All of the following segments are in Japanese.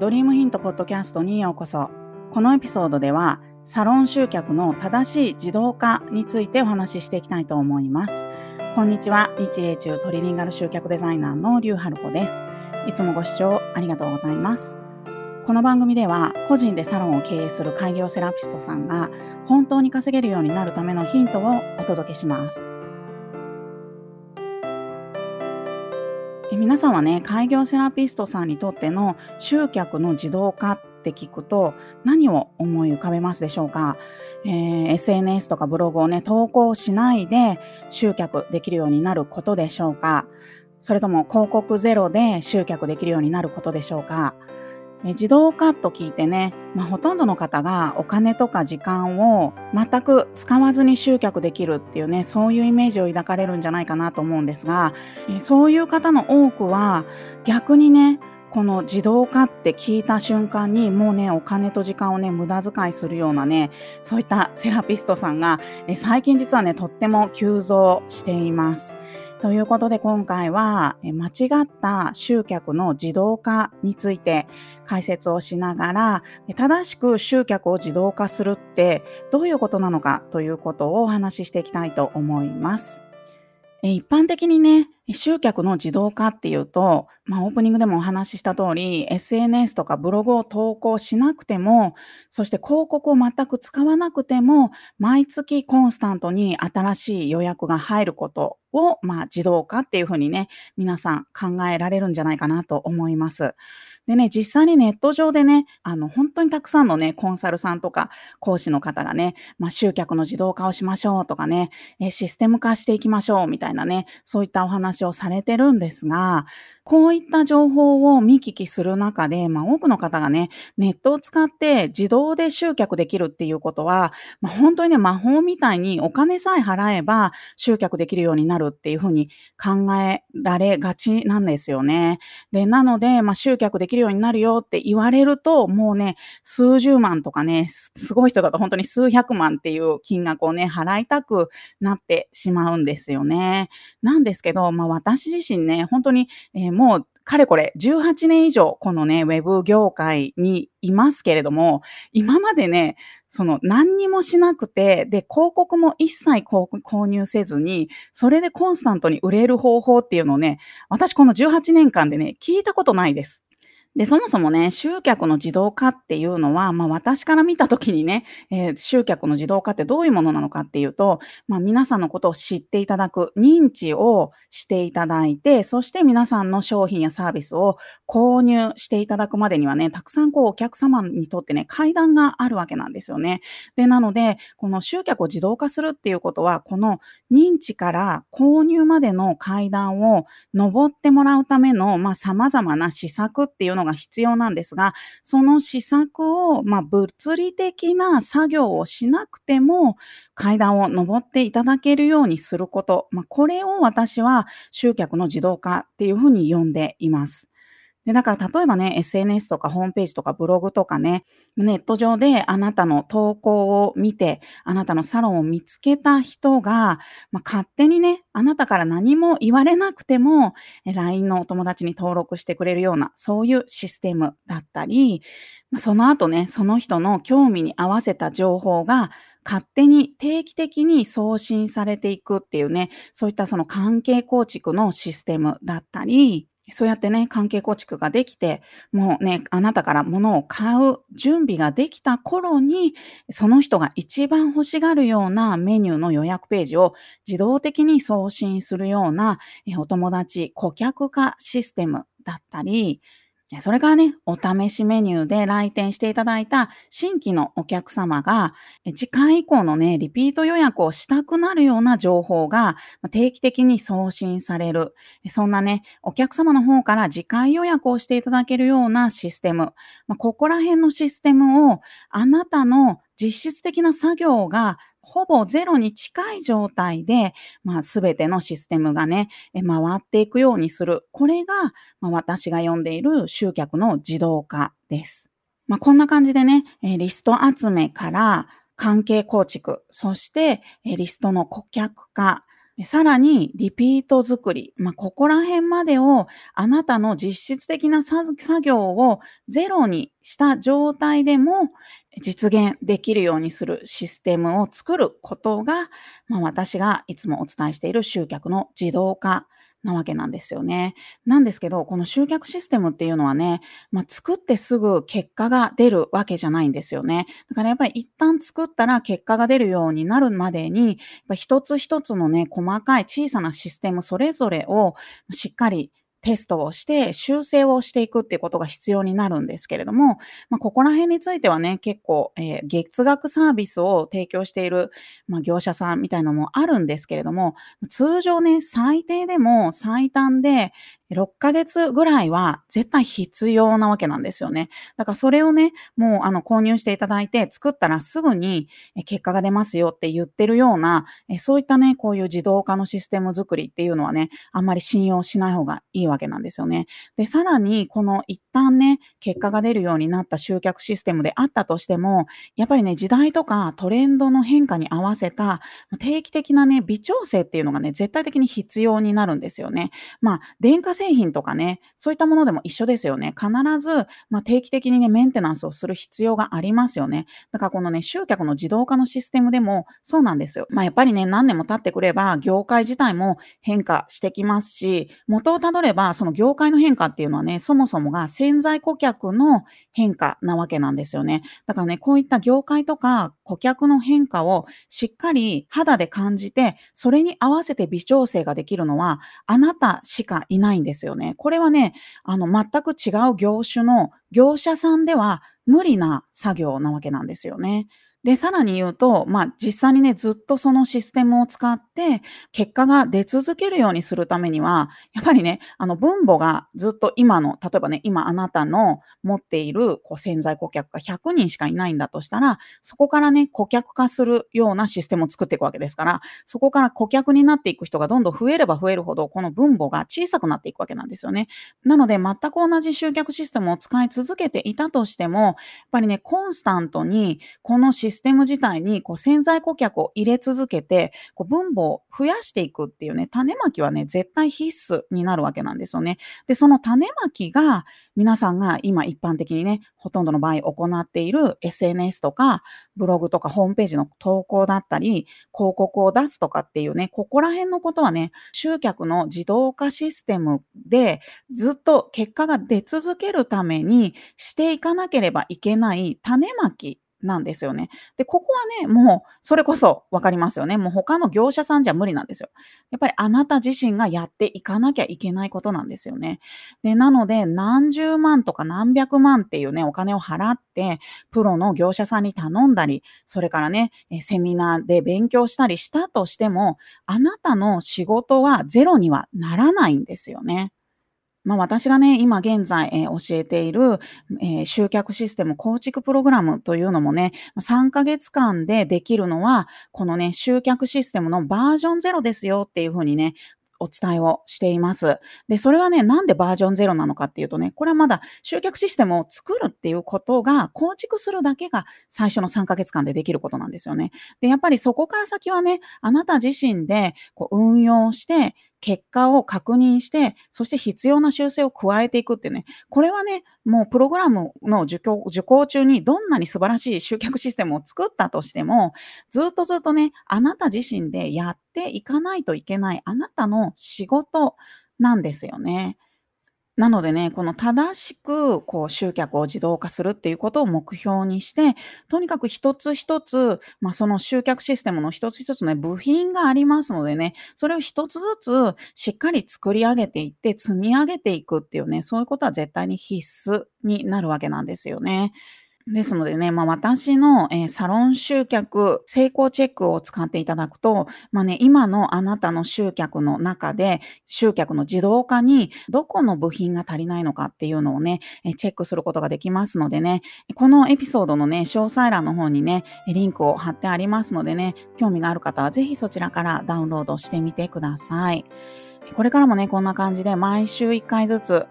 ドリームヒントポッドキャストにようこそ。このエピソードでは、サロン集客の正しい自動化についてお話ししていきたいと思います。こんにちは。日英中トリリンガル集客デザイナーのリュウハルコです。いつもご視聴ありがとうございます。この番組では、個人でサロンを経営する開業セラピストさんが、本当に稼げるようになるためのヒントをお届けします。皆さんはね、開業セラピストさんにとっての集客の自動化って聞くと何を思い浮かべますでしょうか、えー、SNS とかブログをね、投稿しないで集客できるようになることでしょうか？それとも広告ゼロで集客できるようになることでしょうか？自動化と聞いてね、まあ、ほとんどの方がお金とか時間を全く使わずに集客できるっていうね、そういうイメージを抱かれるんじゃないかなと思うんですが、そういう方の多くは逆にね、この自動化って聞いた瞬間にもうね、お金と時間をね、無駄遣いするようなね、そういったセラピストさんが最近実はね、とっても急増しています。ということで今回は間違った集客の自動化について解説をしながら正しく集客を自動化するってどういうことなのかということをお話ししていきたいと思います。一般的にね、集客の自動化っていうと、まあ、オープニングでもお話しした通り、SNS とかブログを投稿しなくても、そして広告を全く使わなくても、毎月コンスタントに新しい予約が入ることを、まあ、自動化っていうふうにね、皆さん考えられるんじゃないかなと思います。でね、実際にネット上でね、あの、本当にたくさんのね、コンサルさんとか講師の方がね、まあ、集客の自動化をしましょうとかね、システム化していきましょうみたいなね、そういったお話をされてるんですが、こういった情報を見聞きする中で、まあ、多くの方がね、ネットを使って自動で集客できるっていうことは、まあ、本当にね、魔法みたいにお金さえ払えば集客できるようになるっていうふうに考えられがちなんですよね。で、なので、まあ、集客できるようになるよって言われると、もうね、数十万とかね、すごい人だと本当に数百万っていう金額をね、払いたくなってしまうんですよね。なんですけど、まあ、私自身ね、本当に、えーもうかれこれ18年以上このね、ウェブ業界にいますけれども、今までね、その何にもしなくて、で、広告も一切購入せずに、それでコンスタントに売れる方法っていうのをね、私この18年間でね、聞いたことないです。で、そもそもね、集客の自動化っていうのは、まあ私から見たときにね、えー、集客の自動化ってどういうものなのかっていうと、まあ皆さんのことを知っていただく、認知をしていただいて、そして皆さんの商品やサービスを購入していただくまでにはね、たくさんこうお客様にとってね、階段があるわけなんですよね。で、なので、この集客を自動化するっていうことは、この認知から購入までの階段を登ってもらうための、まあ様々な施策っていうののが必要なんですが、その施策を、まあ、物理的な作業をしなくても、階段を上っていただけるようにすること、まあ、これを私は集客の自動化っていうふうに呼んでいます。で、だから例えばね、SNS とかホームページとかブログとかね、ネット上であなたの投稿を見て、あなたのサロンを見つけた人が、まあ、勝手にね、あなたから何も言われなくても、LINE のお友達に登録してくれるような、そういうシステムだったり、その後ね、その人の興味に合わせた情報が勝手に定期的に送信されていくっていうね、そういったその関係構築のシステムだったり、そうやってね、関係構築ができて、もうね、あなたから物を買う準備ができた頃に、その人が一番欲しがるようなメニューの予約ページを自動的に送信するようなお友達顧客化システムだったり、それからね、お試しメニューで来店していただいた新規のお客様が、次回以降のね、リピート予約をしたくなるような情報が定期的に送信される。そんなね、お客様の方から次回予約をしていただけるようなシステム。ここら辺のシステムをあなたの実質的な作業がほぼゼロに近い状態で、まあ、すべてのシステムがね、回っていくようにする。これが、まあ、私が読んでいる集客の自動化です。まあ、こんな感じでね、リスト集めから関係構築、そしてリストの顧客化、さらに、リピート作り。まあ、ここら辺までをあなたの実質的な作業をゼロにした状態でも実現できるようにするシステムを作ることが、まあ、私がいつもお伝えしている集客の自動化なわけなんですよね。なんですけど、この集客システムっていうのはね、まあ、作ってすぐ結果が出るわけじゃないんですよね。だからやっぱり一旦作ったら結果が出るようになるまでに、一つ一つのね、細かい小さなシステムそれぞれをしっかりテストをして修正をしていくっていうことが必要になるんですけれども、まあ、ここら辺についてはね、結構、えー、月額サービスを提供している、まあ、業者さんみたいなのもあるんですけれども、通常ね、最低でも最短で、6ヶ月ぐらいは絶対必要なわけなんですよね。だからそれをね、もうあの購入していただいて作ったらすぐに結果が出ますよって言ってるような、そういったね、こういう自動化のシステム作りっていうのはね、あんまり信用しない方がいいわけなんですよね。で、さらにこの一旦ね、結果が出るようになった集客システムであったとしても、やっぱりね、時代とかトレンドの変化に合わせた定期的なね、微調整っていうのがね、絶対的に必要になるんですよね。まあ、電化製品とかね、そういったものでも一緒ですよね。必ず、まあ、定期的にね、メンテナンスをする必要がありますよね。だからこのね、集客の自動化のシステムでもそうなんですよ。まあ、やっぱりね、何年も経ってくれば、業界自体も変化してきますし、元をたどれば、その業界の変化っていうのはね、そもそもが潜在顧客の変化なわけなんですよね。だからね、こういった業界とか顧客の変化をしっかり肌で感じて、それに合わせて微調整ができるのは、あなたしかいないんですよね。これはね、あの、全く違う業種の業者さんでは無理な作業なわけなんですよね。で、さらに言うと、まあ、実際にね、ずっとそのシステムを使って、結果が出続けるようにするためには、やっぱりね、あの、分母がずっと今の、例えばね、今あなたの持っているこう潜在顧客が100人しかいないんだとしたら、そこからね、顧客化するようなシステムを作っていくわけですから、そこから顧客になっていく人がどんどん増えれば増えるほど、この分母が小さくなっていくわけなんですよね。なので、全く同じ集客システムを使い続けていたとしても、やっぱりね、コンスタントに、このシステムシステム自体にこう潜在顧客を入れ続けて、こう分母を増やしていくっていうね、種まきはね、絶対必須になるわけなんですよね。で、その種まきが皆さんが今一般的にね、ほとんどの場合行っている SNS とかブログとかホームページの投稿だったり、広告を出すとかっていうね、ここら辺のことはね、集客の自動化システムでずっと結果が出続けるためにしていかなければいけない種まきなんですよね。で、ここはね、もうそれこそ分かりますよね。もう他の業者さんじゃ無理なんですよ。やっぱりあなた自身がやっていかなきゃいけないことなんですよね。で、なので何十万とか何百万っていうね、お金を払って、プロの業者さんに頼んだり、それからね、セミナーで勉強したりしたとしても、あなたの仕事はゼロにはならないんですよね。まあ、私がね、今現在、えー、教えている、えー、集客システム構築プログラムというのもね、3ヶ月間でできるのは、このね、集客システムのバージョンゼロですよっていうふうにね、お伝えをしています。で、それはね、なんでバージョンゼロなのかっていうとね、これはまだ集客システムを作るっていうことが、構築するだけが最初の3ヶ月間でできることなんですよね。で、やっぱりそこから先はね、あなた自身でこう運用して、結果を確認して、そして必要な修正を加えていくってね、これはね、もうプログラムの受講受講中にどんなに素晴らしい集客システムを作ったとしても、ずっとずっとね、あなた自身でやっていかないといけないあなたの仕事なんですよね。なのでね、この正しくこう集客を自動化するっていうことを目標にして、とにかく一つ一つ、まあ、その集客システムの一つ一つね、部品がありますのでね、それを一つずつしっかり作り上げていって積み上げていくっていうね、そういうことは絶対に必須になるわけなんですよね。ですのでね、まあ、私の、えー、サロン集客成功チェックを使っていただくと、まあね、今のあなたの集客の中で、集客の自動化にどこの部品が足りないのかっていうのをね、えチェックすることができますのでね、このエピソードのね、詳細欄の方にね、リンクを貼ってありますのでね、興味がある方はぜひそちらからダウンロードしてみてください。これからもね、こんな感じで毎週1回ずつ、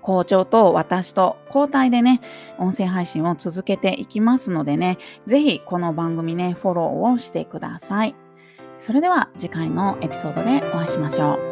校長と私と交代でね、音声配信を続けていきますのでね、ぜひこの番組ね、フォローをしてください。それでは次回のエピソードでお会いしましょう。